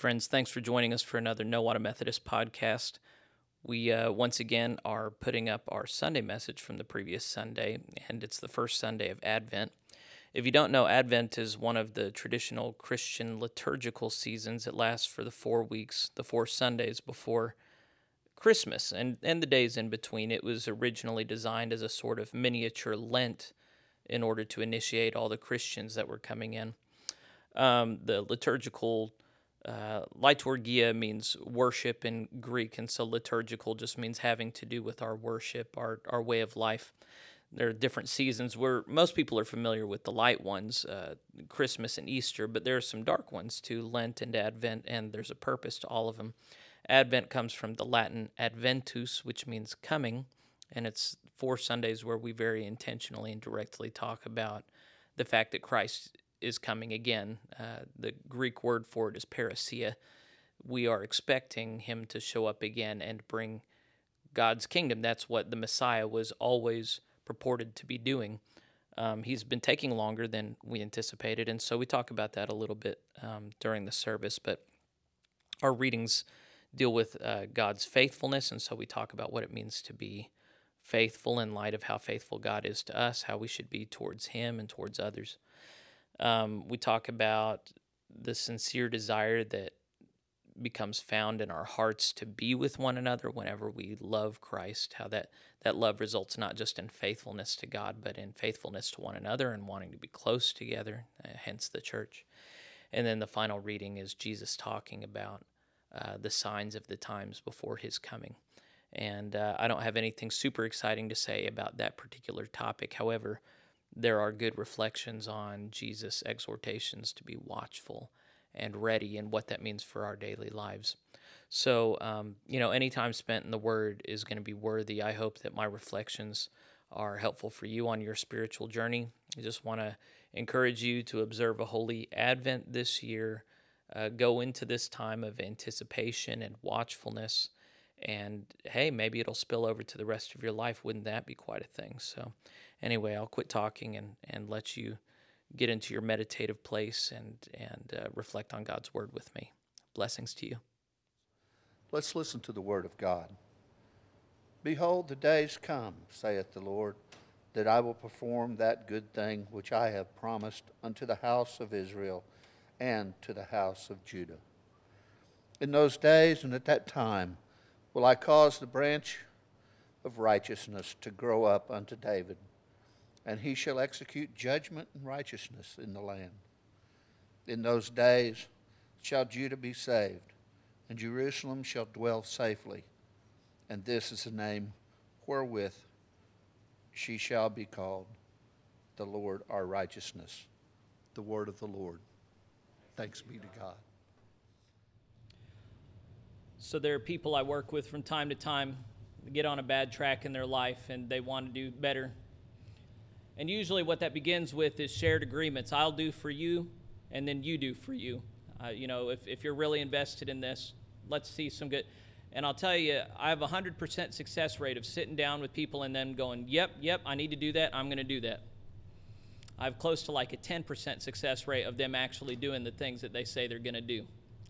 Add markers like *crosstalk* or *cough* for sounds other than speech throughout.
Friends, thanks for joining us for another Nowata Methodist podcast. We uh, once again are putting up our Sunday message from the previous Sunday, and it's the first Sunday of Advent. If you don't know, Advent is one of the traditional Christian liturgical seasons. It lasts for the four weeks, the four Sundays before Christmas, and, and the days in between. It was originally designed as a sort of miniature Lent in order to initiate all the Christians that were coming in. Um, the liturgical uh, liturgia means worship in Greek, and so liturgical just means having to do with our worship, our, our way of life. There are different seasons where most people are familiar with the light ones, uh, Christmas and Easter, but there are some dark ones too, Lent and Advent, and there's a purpose to all of them. Advent comes from the Latin adventus, which means coming, and it's four Sundays where we very intentionally and directly talk about the fact that Christ is coming again. Uh, the Greek word for it is parousia. We are expecting him to show up again and bring God's kingdom. That's what the Messiah was always purported to be doing. Um, he's been taking longer than we anticipated, and so we talk about that a little bit um, during the service. But our readings deal with uh, God's faithfulness, and so we talk about what it means to be faithful in light of how faithful God is to us, how we should be towards Him and towards others. Um, we talk about the sincere desire that becomes found in our hearts to be with one another whenever we love Christ, how that, that love results not just in faithfulness to God, but in faithfulness to one another and wanting to be close together, uh, hence the church. And then the final reading is Jesus talking about uh, the signs of the times before his coming. And uh, I don't have anything super exciting to say about that particular topic. However, there are good reflections on Jesus' exhortations to be watchful and ready and what that means for our daily lives. So, um, you know, any time spent in the Word is going to be worthy. I hope that my reflections are helpful for you on your spiritual journey. I just want to encourage you to observe a holy Advent this year. Uh, go into this time of anticipation and watchfulness. And hey, maybe it'll spill over to the rest of your life. Wouldn't that be quite a thing? So, anyway, I'll quit talking and, and let you get into your meditative place and, and uh, reflect on God's word with me. Blessings to you. Let's listen to the word of God. Behold, the days come, saith the Lord, that I will perform that good thing which I have promised unto the house of Israel and to the house of Judah. In those days and at that time will I cause the branch of righteousness to grow up unto David and he shall execute judgment and righteousness in the land. In those days shall Judah be saved, and Jerusalem shall dwell safely. And this is the name wherewith she shall be called the Lord our righteousness. The word of the Lord. Thanks be to God. So, there are people I work with from time to time get on a bad track in their life and they want to do better and usually, what that begins with is shared agreements. I'll do for you, and then you do for you. Uh, you know, if, if you're really invested in this, let's see some good. And I'll tell you, I have a 100% success rate of sitting down with people and then going, yep, yep, I need to do that. I'm going to do that. I have close to like a 10% success rate of them actually doing the things that they say they're going to do,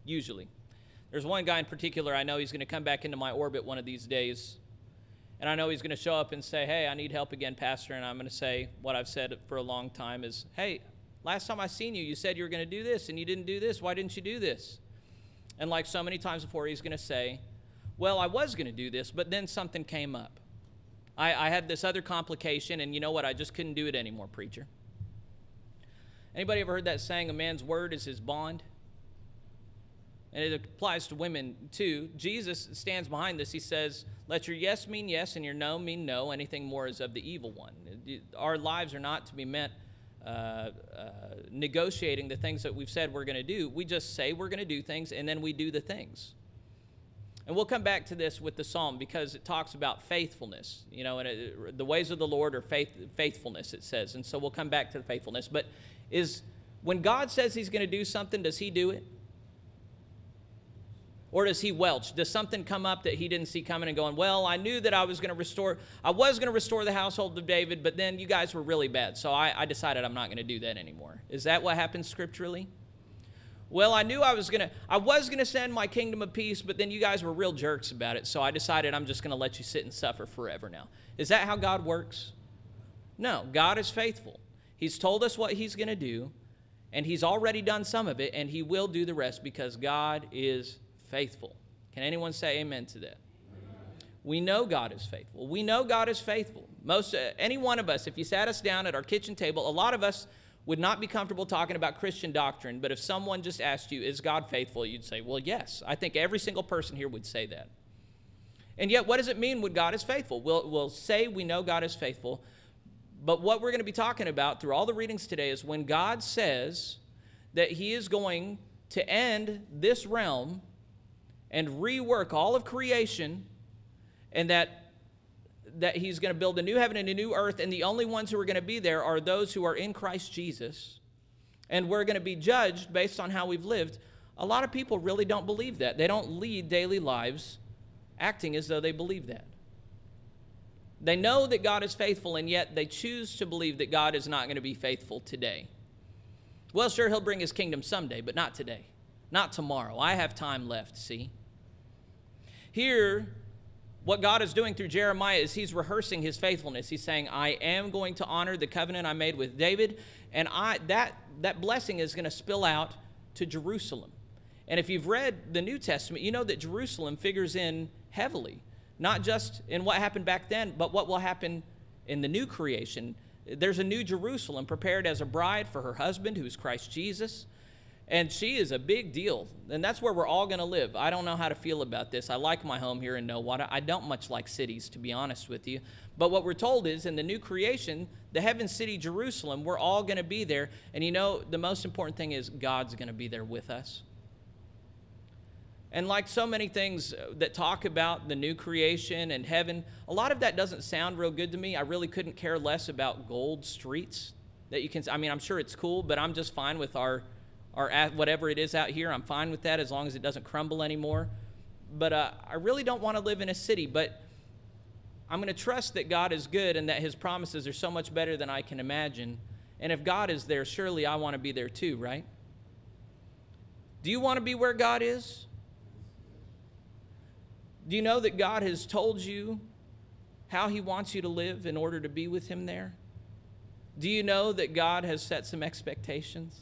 usually. There's one guy in particular I know he's going to come back into my orbit one of these days and I know he's going to show up and say, Hey, I need help again, Pastor. And I'm going to say what I've said for a long time is, Hey, last time I seen you, you said you were going to do this and you didn't do this. Why didn't you do this? And like so many times before, he's going to say, Well, I was going to do this, but then something came up. I, I had this other complication, and you know what? I just couldn't do it anymore, preacher. Anybody ever heard that saying, a man's word is his bond? And it applies to women too. Jesus stands behind this. He says, Let your yes mean yes and your no mean no. Anything more is of the evil one. Our lives are not to be meant uh, uh, negotiating the things that we've said we're going to do. We just say we're going to do things and then we do the things. And we'll come back to this with the psalm because it talks about faithfulness, you know, and it, the ways of the Lord are faith, faithfulness, it says. And so we'll come back to the faithfulness. But is when God says he's going to do something, does he do it? Or does he welch? Does something come up that he didn't see coming and going, well, I knew that I was going to restore, I was going to restore the household of David, but then you guys were really bad. So I, I decided I'm not going to do that anymore. Is that what happens scripturally? Well, I knew I was going to, I was going to send my kingdom of peace, but then you guys were real jerks about it. So I decided I'm just going to let you sit and suffer forever now. Is that how God works? No, God is faithful. He's told us what he's going to do, and he's already done some of it, and he will do the rest because God is faithful. Can anyone say amen to that? We know God is faithful. We know God is faithful. Most uh, any one of us, if you sat us down at our kitchen table, a lot of us would not be comfortable talking about Christian doctrine, but if someone just asked you, Is God faithful? you'd say, Well, yes. I think every single person here would say that. And yet, what does it mean when God is faithful? We'll, we'll say we know God is faithful, but what we're going to be talking about through all the readings today is when God says that He is going to end this realm and rework all of creation and that that he's going to build a new heaven and a new earth and the only ones who are going to be there are those who are in Christ Jesus. And we're going to be judged based on how we've lived. A lot of people really don't believe that. They don't lead daily lives acting as though they believe that. They know that God is faithful and yet they choose to believe that God is not going to be faithful today. Well sure he'll bring his kingdom someday but not today. Not tomorrow. I have time left see here, what God is doing through Jeremiah is he's rehearsing his faithfulness. He's saying, I am going to honor the covenant I made with David, and I, that, that blessing is going to spill out to Jerusalem. And if you've read the New Testament, you know that Jerusalem figures in heavily, not just in what happened back then, but what will happen in the new creation. There's a new Jerusalem prepared as a bride for her husband, who's Christ Jesus. And she is a big deal. And that's where we're all going to live. I don't know how to feel about this. I like my home here in Nowata. I don't much like cities, to be honest with you. But what we're told is in the new creation, the heaven city, Jerusalem, we're all going to be there. And you know, the most important thing is God's going to be there with us. And like so many things uh, that talk about the new creation and heaven, a lot of that doesn't sound real good to me. I really couldn't care less about gold streets that you can. I mean, I'm sure it's cool, but I'm just fine with our or whatever it is out here. I'm fine with that as long as it doesn't crumble anymore. But uh, I really don't want to live in a city. But I'm going to trust that God is good and that His promises are so much better than I can imagine. And if God is there, surely I want to be there too, right? Do you want to be where God is? Do you know that God has told you how He wants you to live in order to be with Him there? Do you know that God has set some expectations?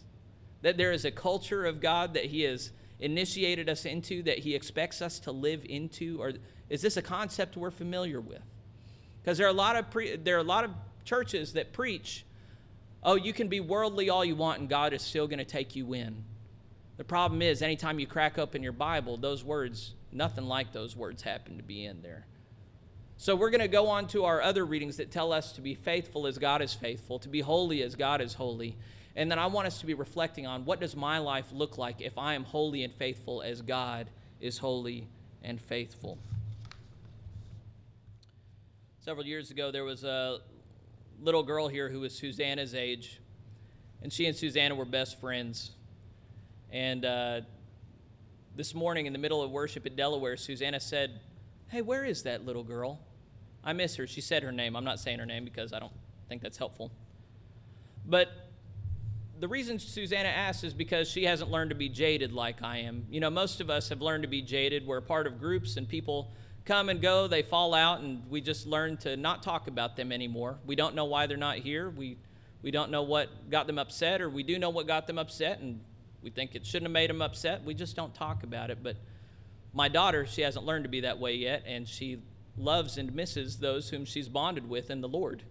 That there is a culture of God that He has initiated us into, that He expects us to live into? Or is this a concept we're familiar with? Because there are a lot of pre- there are a lot of churches that preach, oh, you can be worldly all you want, and God is still going to take you in. The problem is, anytime you crack open your Bible, those words, nothing like those words happen to be in there. So we're going to go on to our other readings that tell us to be faithful as God is faithful, to be holy as God is holy. And then I want us to be reflecting on what does my life look like if I am holy and faithful as God is holy and faithful. Several years ago, there was a little girl here who was Susanna's age, and she and Susanna were best friends. And uh, this morning, in the middle of worship at Delaware, Susanna said, Hey, where is that little girl? I miss her. She said her name. I'm not saying her name because I don't think that's helpful. But the reason Susanna asks is because she hasn't learned to be jaded like I am. You know, most of us have learned to be jaded. We're part of groups and people come and go, they fall out, and we just learn to not talk about them anymore. We don't know why they're not here. We, we don't know what got them upset, or we do know what got them upset, and we think it shouldn't have made them upset. We just don't talk about it. But my daughter, she hasn't learned to be that way yet, and she loves and misses those whom she's bonded with in the Lord.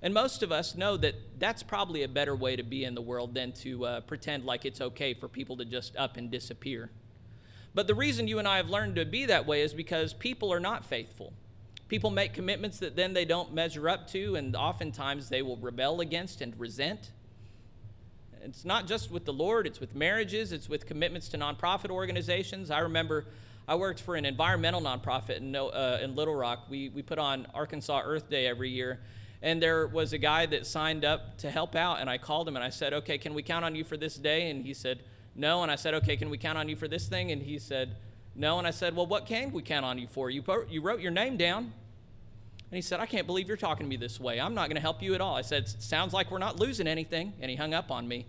And most of us know that that's probably a better way to be in the world than to uh, pretend like it's okay for people to just up and disappear. But the reason you and I have learned to be that way is because people are not faithful. People make commitments that then they don't measure up to, and oftentimes they will rebel against and resent. It's not just with the Lord, it's with marriages, it's with commitments to nonprofit organizations. I remember I worked for an environmental nonprofit in, uh, in Little Rock. We, we put on Arkansas Earth Day every year. And there was a guy that signed up to help out. And I called him and I said, Okay, can we count on you for this day? And he said, No. And I said, Okay, can we count on you for this thing? And he said, No. And I said, Well, what can we count on you for? You, you wrote your name down. And he said, I can't believe you're talking to me this way. I'm not going to help you at all. I said, Sounds like we're not losing anything. And he hung up on me.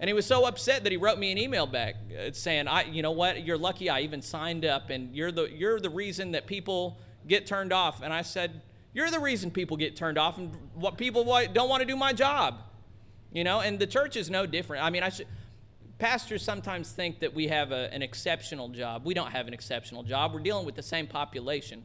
And he was so upset that he wrote me an email back uh, saying, "I, you know what? You're lucky I even signed up, and you're the you're the reason that people get turned off." And I said, "You're the reason people get turned off, and what people don't want to do my job." You know, and the church is no different. I mean, I should. Pastors sometimes think that we have a, an exceptional job. We don't have an exceptional job. We're dealing with the same population.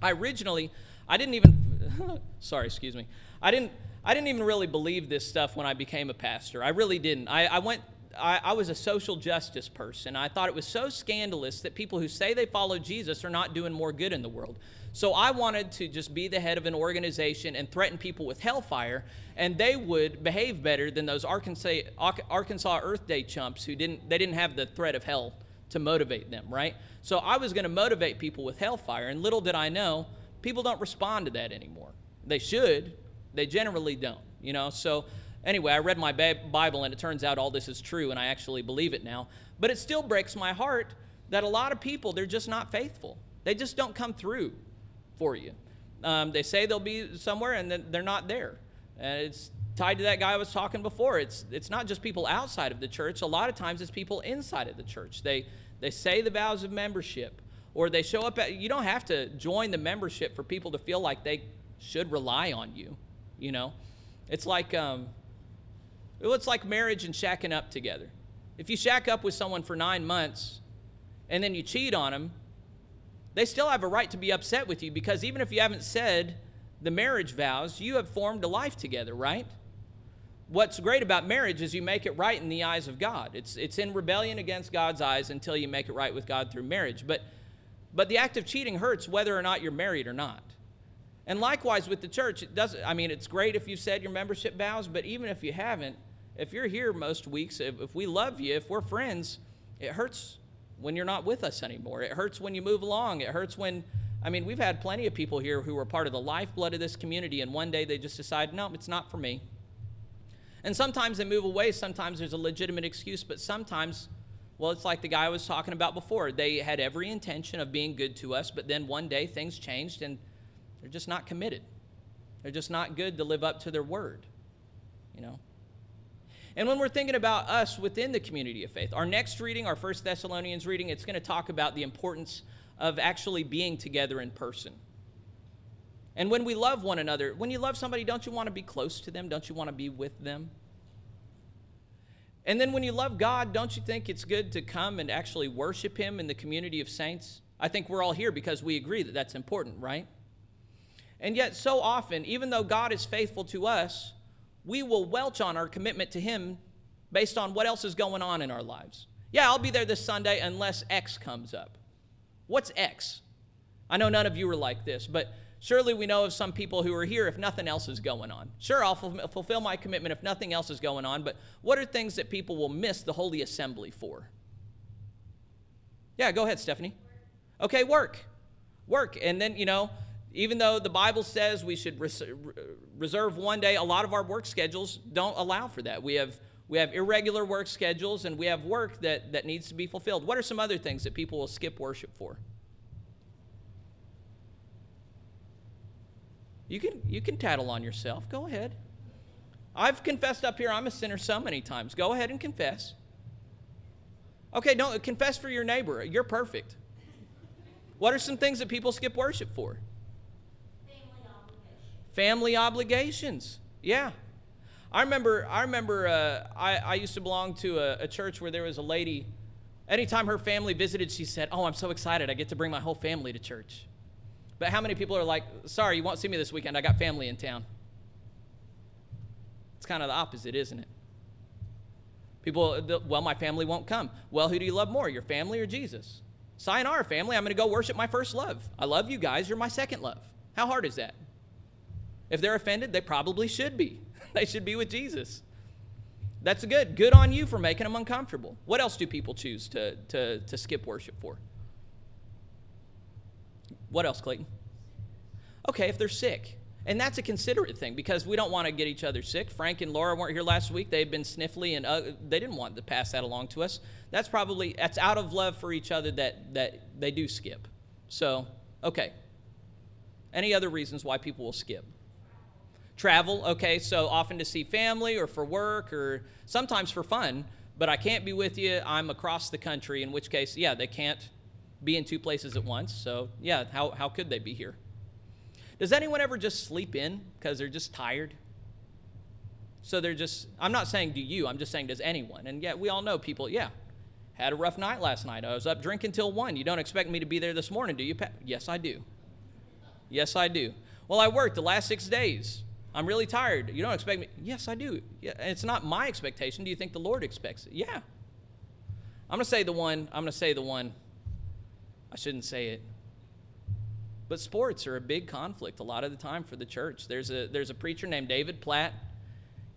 I originally, I didn't even. *laughs* sorry, excuse me. I didn't. I didn't even really believe this stuff when I became a pastor. I really didn't. I, I went, I, I, was a social justice person. I thought it was so scandalous that people who say they follow Jesus are not doing more good in the world. So I wanted to just be the head of an organization and threaten people with hellfire, and they would behave better than those Arkansas, Arkansas Earth Day chumps who didn't, they didn't have the threat of hell to motivate them, right? So I was going to motivate people with hellfire, and little did I know, people don't respond to that anymore. They should, they generally don't, you know. So anyway, I read my Bible and it turns out all this is true and I actually believe it now. But it still breaks my heart that a lot of people, they're just not faithful. They just don't come through for you. Um, they say they'll be somewhere and then they're not there. And it's tied to that guy I was talking before. It's, it's not just people outside of the church. A lot of times it's people inside of the church. They, they say the vows of membership or they show up at, you don't have to join the membership for people to feel like they should rely on you you know? It's like, um, it's like marriage and shacking up together. If you shack up with someone for nine months and then you cheat on them, they still have a right to be upset with you because even if you haven't said the marriage vows, you have formed a life together, right? What's great about marriage is you make it right in the eyes of God. It's, it's in rebellion against God's eyes until you make it right with God through marriage. But, but the act of cheating hurts whether or not you're married or not. And likewise with the church, it doesn't, I mean, it's great if you've said your membership vows, but even if you haven't, if you're here most weeks, if, if we love you, if we're friends, it hurts when you're not with us anymore. It hurts when you move along. It hurts when, I mean, we've had plenty of people here who were part of the lifeblood of this community, and one day they just decide, no, it's not for me. And sometimes they move away. Sometimes there's a legitimate excuse, but sometimes, well, it's like the guy I was talking about before. They had every intention of being good to us, but then one day things changed and they're just not committed. They're just not good to live up to their word, you know. And when we're thinking about us within the community of faith, our next reading, our First Thessalonians reading, it's going to talk about the importance of actually being together in person. And when we love one another, when you love somebody, don't you want to be close to them? Don't you want to be with them? And then when you love God, don't you think it's good to come and actually worship Him in the community of saints? I think we're all here because we agree that that's important, right? And yet, so often, even though God is faithful to us, we will welch on our commitment to Him based on what else is going on in our lives. Yeah, I'll be there this Sunday unless X comes up. What's X? I know none of you are like this, but surely we know of some people who are here if nothing else is going on. Sure, I'll fulfill my commitment if nothing else is going on, but what are things that people will miss the Holy Assembly for? Yeah, go ahead, Stephanie. Okay, work. Work. And then, you know, even though the Bible says we should res- reserve one day, a lot of our work schedules don't allow for that. We have, we have irregular work schedules and we have work that, that needs to be fulfilled. What are some other things that people will skip worship for? You can, you can tattle on yourself. Go ahead. I've confessed up here I'm a sinner so many times. Go ahead and confess. Okay, don't confess for your neighbor. You're perfect. What are some things that people skip worship for? Family obligations. Yeah. I remember, I remember uh, I, I used to belong to a, a church where there was a lady, anytime her family visited, she said, Oh, I'm so excited. I get to bring my whole family to church. But how many people are like, Sorry, you won't see me this weekend. I got family in town. It's kind of the opposite, isn't it? People, well, my family won't come. Well, who do you love more, your family or Jesus? Sayonara, family. I'm going to go worship my first love. I love you guys. You're my second love. How hard is that? If they're offended, they probably should be. *laughs* they should be with Jesus. That's good. Good on you for making them uncomfortable. What else do people choose to, to, to skip worship for? What else, Clayton? Okay, if they're sick. And that's a considerate thing because we don't want to get each other sick. Frank and Laura weren't here last week. They've been sniffly and uh, they didn't want to pass that along to us. That's probably that's out of love for each other that that they do skip. So, okay. Any other reasons why people will skip? Travel, okay, so often to see family or for work or sometimes for fun, but I can't be with you. I'm across the country, in which case, yeah, they can't be in two places at once. So, yeah, how, how could they be here? Does anyone ever just sleep in because they're just tired? So they're just, I'm not saying do you, I'm just saying does anyone? And yet we all know people, yeah, had a rough night last night. I was up drinking till 1. You don't expect me to be there this morning, do you? Yes, I do. Yes, I do. Well, I worked the last six days. I'm really tired. You don't expect me? Yes, I do. Yeah, it's not my expectation. Do you think the Lord expects it? Yeah. I'm going to say the one, I'm going to say the one. I shouldn't say it. But sports are a big conflict a lot of the time for the church. There's a, there's a preacher named David Platt.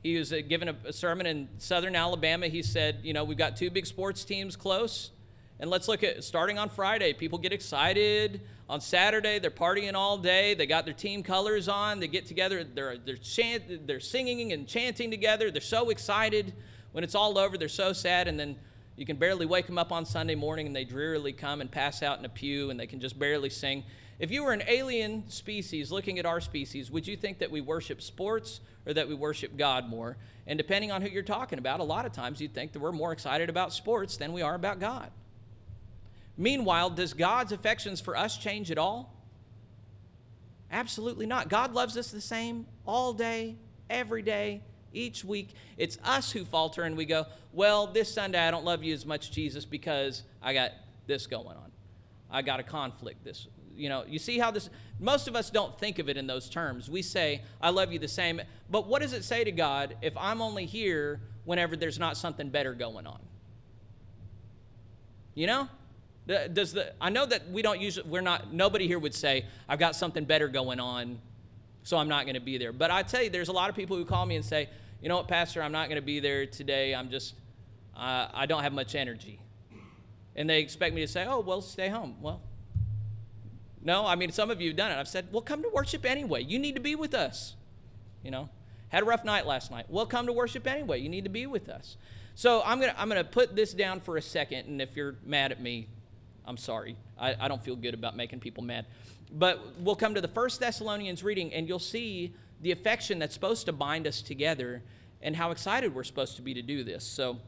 He was uh, given a, a sermon in southern Alabama. He said, You know, we've got two big sports teams close. And let's look at starting on Friday. People get excited. On Saturday, they're partying all day. They got their team colors on. They get together. They're, they're, chant, they're singing and chanting together. They're so excited. When it's all over, they're so sad. And then you can barely wake them up on Sunday morning and they drearily come and pass out in a pew and they can just barely sing. If you were an alien species looking at our species, would you think that we worship sports or that we worship God more? And depending on who you're talking about, a lot of times you'd think that we're more excited about sports than we are about God. Meanwhile, does God's affections for us change at all? Absolutely not. God loves us the same all day, every day, each week. It's us who falter and we go, Well, this Sunday I don't love you as much, Jesus, because I got this going on. I got a conflict this you know, you see how this, most of us don't think of it in those terms. We say, I love you the same. But what does it say to God if I'm only here whenever there's not something better going on? You know? Does the, I know that we don't use, we're not, nobody here would say, I've got something better going on, so I'm not going to be there. But I tell you, there's a lot of people who call me and say, you know what, Pastor, I'm not going to be there today. I'm just, uh, I don't have much energy. And they expect me to say, oh, well, stay home. Well, no, I mean, some of you have done it. I've said, well, come to worship anyway. You need to be with us. You know, had a rough night last night. Well, come to worship anyway. You need to be with us. So I'm going to I'm gonna put this down for a second, and if you're mad at me, I'm sorry. I, I don't feel good about making people mad. But we'll come to the First Thessalonians reading, and you'll see the affection that's supposed to bind us together and how excited we're supposed to be to do this. So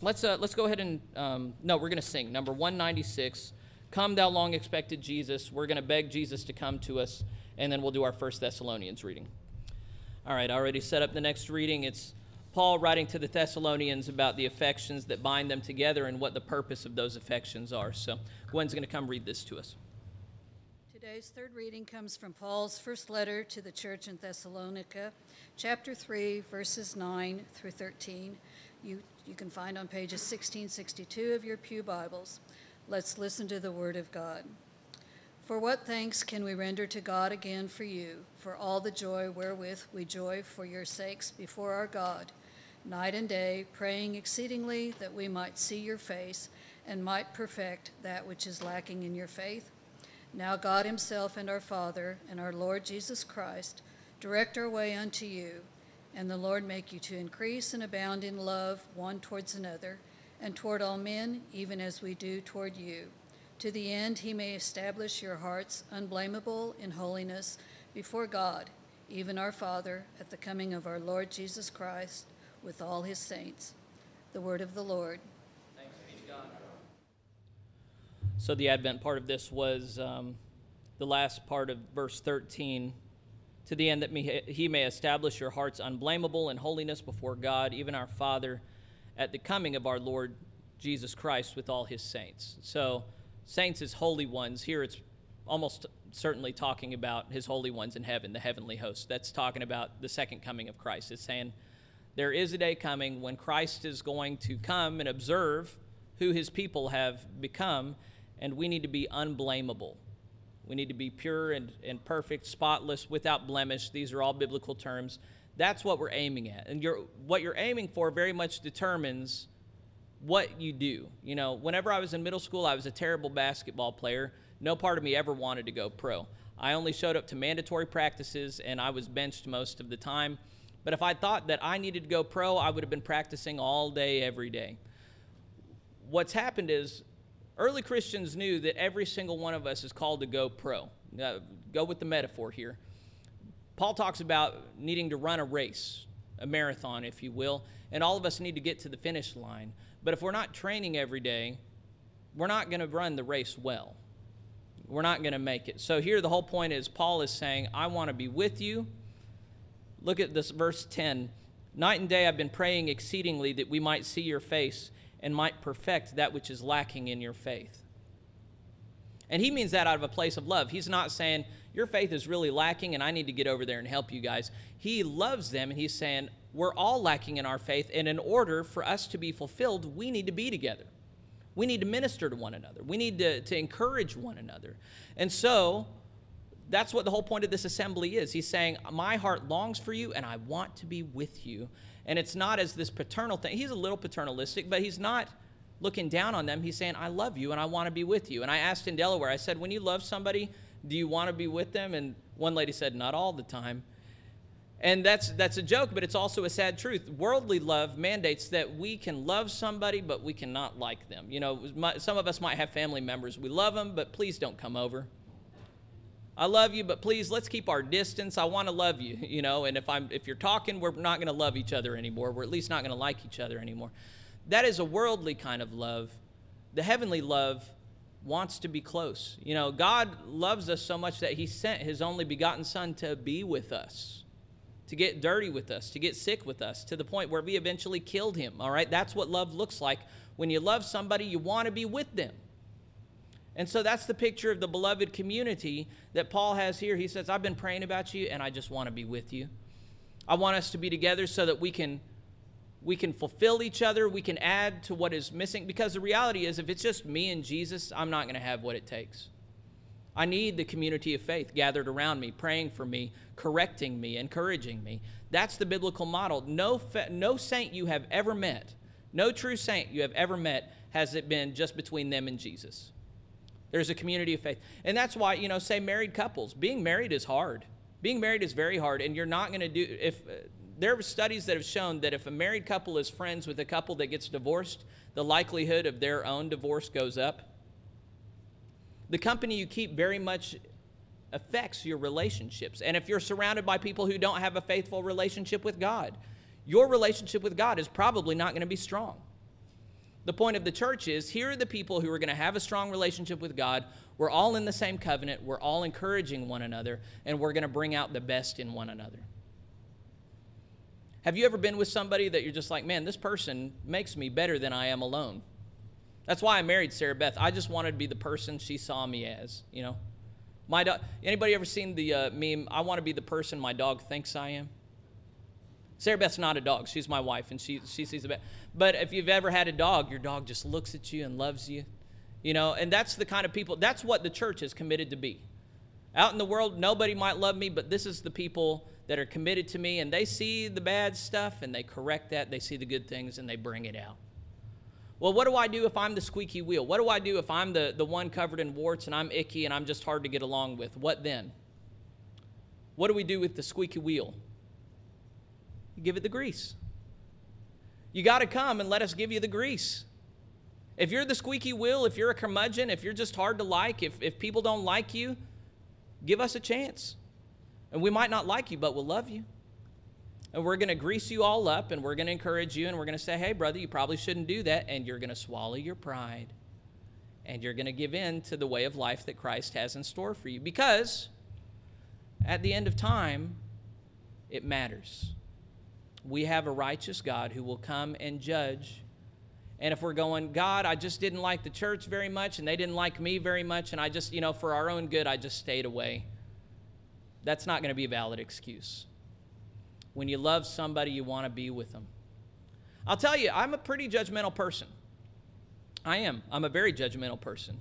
let's, uh, let's go ahead and, um, no, we're going to sing number 196. Come, thou long expected Jesus. We're going to beg Jesus to come to us, and then we'll do our First Thessalonians reading. All right, I already set up the next reading. It's Paul writing to the Thessalonians about the affections that bind them together and what the purpose of those affections are. So Gwen's going to come read this to us. Today's third reading comes from Paul's first letter to the church in Thessalonica, chapter 3, verses 9 through 13. You, you can find on pages 1662 of your Pew Bibles. Let's listen to the word of God. For what thanks can we render to God again for you, for all the joy wherewith we joy for your sakes before our God, night and day, praying exceedingly that we might see your face and might perfect that which is lacking in your faith? Now God Himself and our Father and our Lord Jesus Christ direct our way unto you, and the Lord make you to increase and abound in love one towards another and toward all men, even as we do toward you, to the end he may establish your hearts unblameable in holiness before God, even our Father, at the coming of our Lord Jesus Christ with all his saints. The word of the Lord. Thanks be to God. So, the Advent part of this was um, the last part of verse 13 to the end that he may establish your hearts unblameable in holiness before God, even our Father at the coming of our Lord Jesus Christ with all his saints. So, saints as holy ones, here it's almost certainly talking about his holy ones in heaven, the heavenly host. That's talking about the second coming of Christ. It's saying there is a day coming when Christ is going to come and observe who his people have become, and we need to be unblameable. We need to be pure and, and perfect, spotless, without blemish. These are all biblical terms. That's what we're aiming at. And you're, what you're aiming for very much determines what you do. You know, whenever I was in middle school, I was a terrible basketball player. No part of me ever wanted to go pro. I only showed up to mandatory practices and I was benched most of the time. But if I thought that I needed to go pro, I would have been practicing all day, every day. What's happened is early Christians knew that every single one of us is called to go pro. Uh, go with the metaphor here. Paul talks about needing to run a race, a marathon, if you will, and all of us need to get to the finish line. But if we're not training every day, we're not going to run the race well. We're not going to make it. So here the whole point is Paul is saying, I want to be with you. Look at this verse 10. Night and day I've been praying exceedingly that we might see your face and might perfect that which is lacking in your faith. And he means that out of a place of love. He's not saying, Your faith is really lacking and I need to get over there and help you guys. He loves them and he's saying, We're all lacking in our faith. And in order for us to be fulfilled, we need to be together. We need to minister to one another. We need to, to encourage one another. And so, that's what the whole point of this assembly is. He's saying, My heart longs for you, and I want to be with you. And it's not as this paternal thing. He's a little paternalistic, but he's not looking down on them. He's saying, I love you, and I want to be with you. And I asked in Delaware, I said, When you love somebody, do you want to be with them? And one lady said, Not all the time. And that's that's a joke, but it's also a sad truth. Worldly love mandates that we can love somebody, but we cannot like them. You know, some of us might have family members. We love them, but please don't come over. I love you, but please let's keep our distance. I want to love you, *laughs* you know. And if I'm if you're talking, we're not going to love each other anymore. We're at least not going to like each other anymore. That is a worldly kind of love. The heavenly love wants to be close. You know, God loves us so much that He sent His only begotten Son to be with us to get dirty with us, to get sick with us, to the point where we eventually killed him. All right? That's what love looks like. When you love somebody, you want to be with them. And so that's the picture of the beloved community that Paul has here. He says, I've been praying about you and I just want to be with you. I want us to be together so that we can we can fulfill each other, we can add to what is missing because the reality is if it's just me and Jesus, I'm not going to have what it takes. I need the community of faith gathered around me, praying for me, correcting me, encouraging me. That's the biblical model. No, fa- no saint you have ever met, no true saint you have ever met, has it been just between them and Jesus. There's a community of faith. And that's why, you know, say married couples. Being married is hard. Being married is very hard, and you're not going to do, if, uh, there are studies that have shown that if a married couple is friends with a couple that gets divorced, the likelihood of their own divorce goes up the company you keep very much affects your relationships. And if you're surrounded by people who don't have a faithful relationship with God, your relationship with God is probably not going to be strong. The point of the church is here are the people who are going to have a strong relationship with God. We're all in the same covenant, we're all encouraging one another, and we're going to bring out the best in one another. Have you ever been with somebody that you're just like, man, this person makes me better than I am alone? That's why I married Sarah Beth. I just wanted to be the person she saw me as, you know. My dog. Anybody ever seen the uh, meme? I want to be the person my dog thinks I am. Sarah Beth's not a dog. She's my wife, and she she sees the best. But if you've ever had a dog, your dog just looks at you and loves you, you know. And that's the kind of people. That's what the church is committed to be. Out in the world, nobody might love me, but this is the people that are committed to me, and they see the bad stuff and they correct that. They see the good things and they bring it out. Well, what do I do if I'm the squeaky wheel? What do I do if I'm the, the one covered in warts and I'm icky and I'm just hard to get along with? What then? What do we do with the squeaky wheel? You give it the grease. You got to come and let us give you the grease. If you're the squeaky wheel, if you're a curmudgeon, if you're just hard to like, if, if people don't like you, give us a chance. And we might not like you, but we'll love you and we're going to grease you all up and we're going to encourage you and we're going to say, hey, brother, you probably shouldn't do that. And you're going to swallow your pride and you're going to give in to the way of life that Christ has in store for you because at the end of time, it matters. We have a righteous God who will come and judge. And if we're going, God, I just didn't like the church very much and they didn't like me very much, and I just, you know, for our own good, I just stayed away, that's not going to be a valid excuse. When you love somebody, you want to be with them. I'll tell you, I'm a pretty judgmental person. I am. I'm a very judgmental person.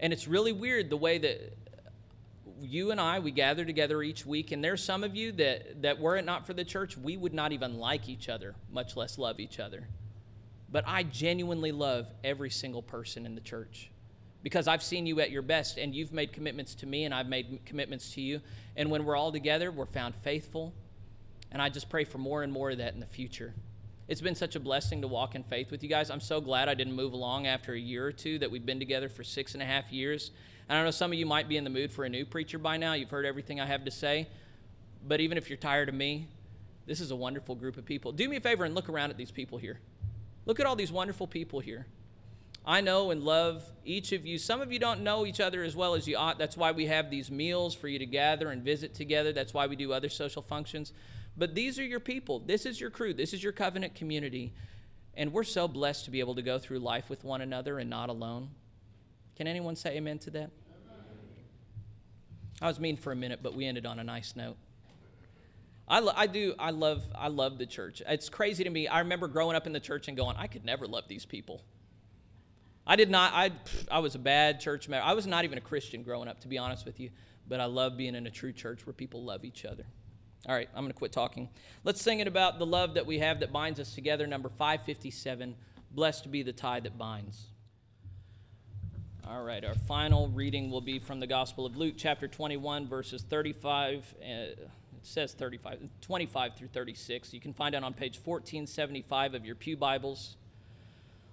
And it's really weird the way that you and I, we gather together each week, and there's some of you that, that were it not for the church, we would not even like each other, much less love each other. but I genuinely love every single person in the church because I've seen you at your best and you've made commitments to me and I've made commitments to you. And when we're all together, we're found faithful. And I just pray for more and more of that in the future. It's been such a blessing to walk in faith with you guys. I'm so glad I didn't move along after a year or two that we've been together for six and a half years. And I know some of you might be in the mood for a new preacher by now. You've heard everything I have to say. But even if you're tired of me, this is a wonderful group of people. Do me a favor and look around at these people here. Look at all these wonderful people here. I know and love each of you. Some of you don't know each other as well as you ought. That's why we have these meals for you to gather and visit together. That's why we do other social functions. But these are your people. This is your crew. This is your covenant community. And we're so blessed to be able to go through life with one another and not alone. Can anyone say amen to that? I was mean for a minute, but we ended on a nice note. I, lo- I do I love I love the church. It's crazy to me. I remember growing up in the church and going, I could never love these people. I did not. I I was a bad church member. I was not even a Christian growing up, to be honest with you. But I love being in a true church where people love each other. All right, I'm going to quit talking. Let's sing it about the love that we have that binds us together. Number 557. Blessed be the tie that binds. All right, our final reading will be from the Gospel of Luke, chapter 21, verses 35. Uh, it says 35, 25 through 36. You can find it on page 1475 of your Pew Bibles.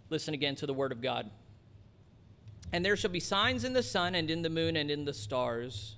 Listen again to the Word of God. And there shall be signs in the sun and in the moon and in the stars,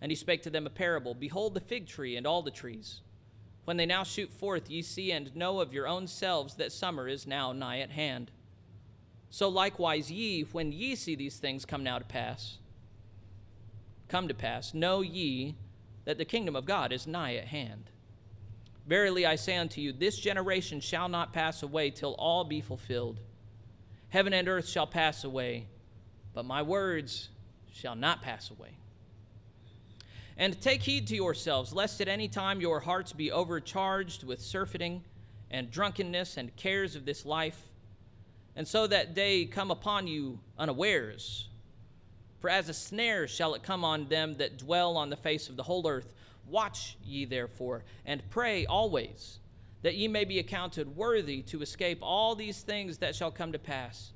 And he spake to them a parable Behold the fig tree and all the trees. When they now shoot forth, ye see and know of your own selves that summer is now nigh at hand. So likewise ye, when ye see these things come now to pass, come to pass, know ye that the kingdom of God is nigh at hand. Verily I say unto you, this generation shall not pass away till all be fulfilled. Heaven and earth shall pass away, but my words shall not pass away. And take heed to yourselves, lest at any time your hearts be overcharged with surfeiting and drunkenness and cares of this life, and so that day come upon you unawares for as a snare shall it come on them that dwell on the face of the whole earth. Watch ye therefore, and pray always, that ye may be accounted worthy to escape all these things that shall come to pass,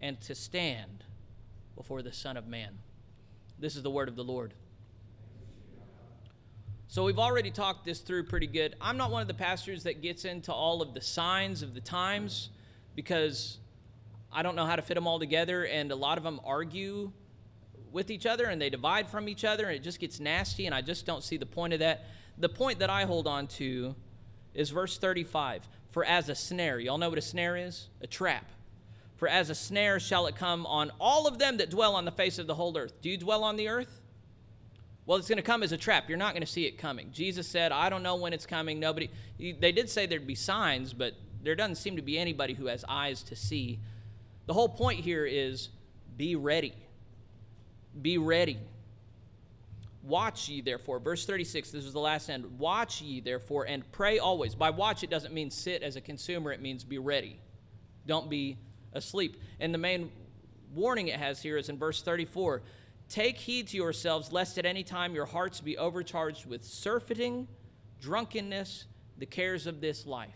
and to stand before the Son of Man. This is the word of the Lord. So we've already talked this through pretty good. I'm not one of the pastors that gets into all of the signs of the times because I don't know how to fit them all together, and a lot of them argue with each other and they divide from each other and it just gets nasty and I just don't see the point of that. The point that I hold on to is verse 35. For as a snare, y'all know what a snare is? A trap. For as a snare shall it come on all of them that dwell on the face of the whole earth. Do you dwell on the earth? Well, it's going to come as a trap. You're not going to see it coming. Jesus said, I don't know when it's coming. Nobody, they did say there'd be signs, but there doesn't seem to be anybody who has eyes to see. The whole point here is be ready. Be ready. Watch ye therefore. Verse 36, this is the last end. Watch ye therefore and pray always. By watch, it doesn't mean sit as a consumer, it means be ready. Don't be asleep. And the main warning it has here is in verse 34 Take heed to yourselves, lest at any time your hearts be overcharged with surfeiting, drunkenness, the cares of this life.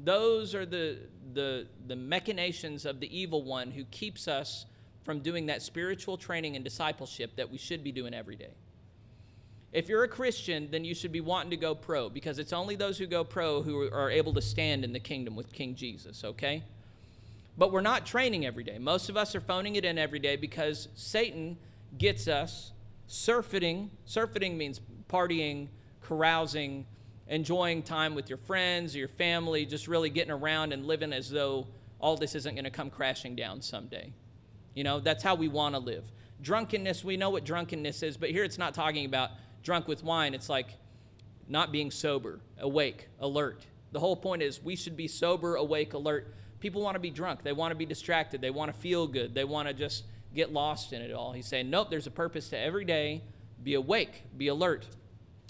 Those are the, the, the machinations of the evil one who keeps us from doing that spiritual training and discipleship that we should be doing every day. If you're a Christian, then you should be wanting to go pro because it's only those who go pro who are able to stand in the kingdom with King Jesus, okay? But we're not training every day. Most of us are phoning it in every day because Satan gets us surfeiting. Surfeiting means partying, carousing, enjoying time with your friends or your family, just really getting around and living as though all this isn't going to come crashing down someday. You know, that's how we want to live. Drunkenness, we know what drunkenness is, but here it's not talking about drunk with wine. It's like not being sober, awake, alert. The whole point is we should be sober, awake, alert, People want to be drunk. They want to be distracted. They want to feel good. They want to just get lost in it all. He's saying, nope, there's a purpose to every day. Be awake, be alert.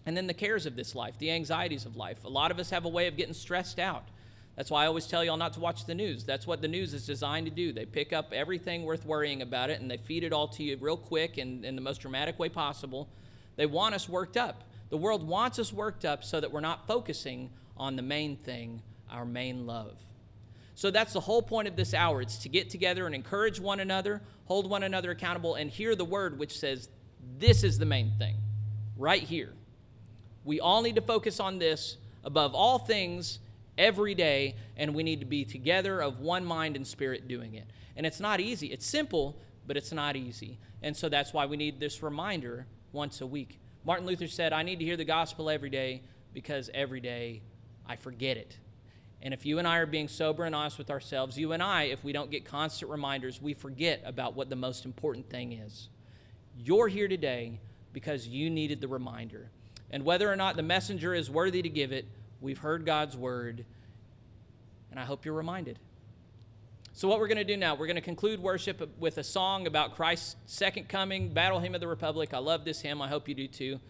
And then the cares of this life, the anxieties of life. A lot of us have a way of getting stressed out. That's why I always tell y'all not to watch the news. That's what the news is designed to do. They pick up everything worth worrying about it and they feed it all to you real quick and in the most dramatic way possible. They want us worked up. The world wants us worked up so that we're not focusing on the main thing, our main love. So that's the whole point of this hour. It's to get together and encourage one another, hold one another accountable, and hear the word which says, This is the main thing, right here. We all need to focus on this above all things every day, and we need to be together of one mind and spirit doing it. And it's not easy. It's simple, but it's not easy. And so that's why we need this reminder once a week. Martin Luther said, I need to hear the gospel every day because every day I forget it. And if you and I are being sober and honest with ourselves, you and I, if we don't get constant reminders, we forget about what the most important thing is. You're here today because you needed the reminder. And whether or not the messenger is worthy to give it, we've heard God's word, and I hope you're reminded. So, what we're going to do now, we're going to conclude worship with a song about Christ's second coming, Battle Hymn of the Republic. I love this hymn. I hope you do too.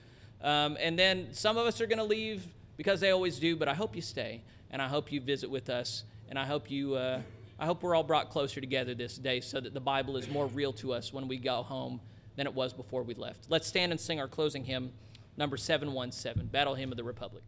Um, and then some of us are going to leave because they always do, but I hope you stay and I hope you visit with us, and I hope you. Uh, I hope we're all brought closer together this day so that the Bible is more real to us when we go home than it was before we left. Let's stand and sing our closing hymn, number 717, Battle Hymn of the Republic.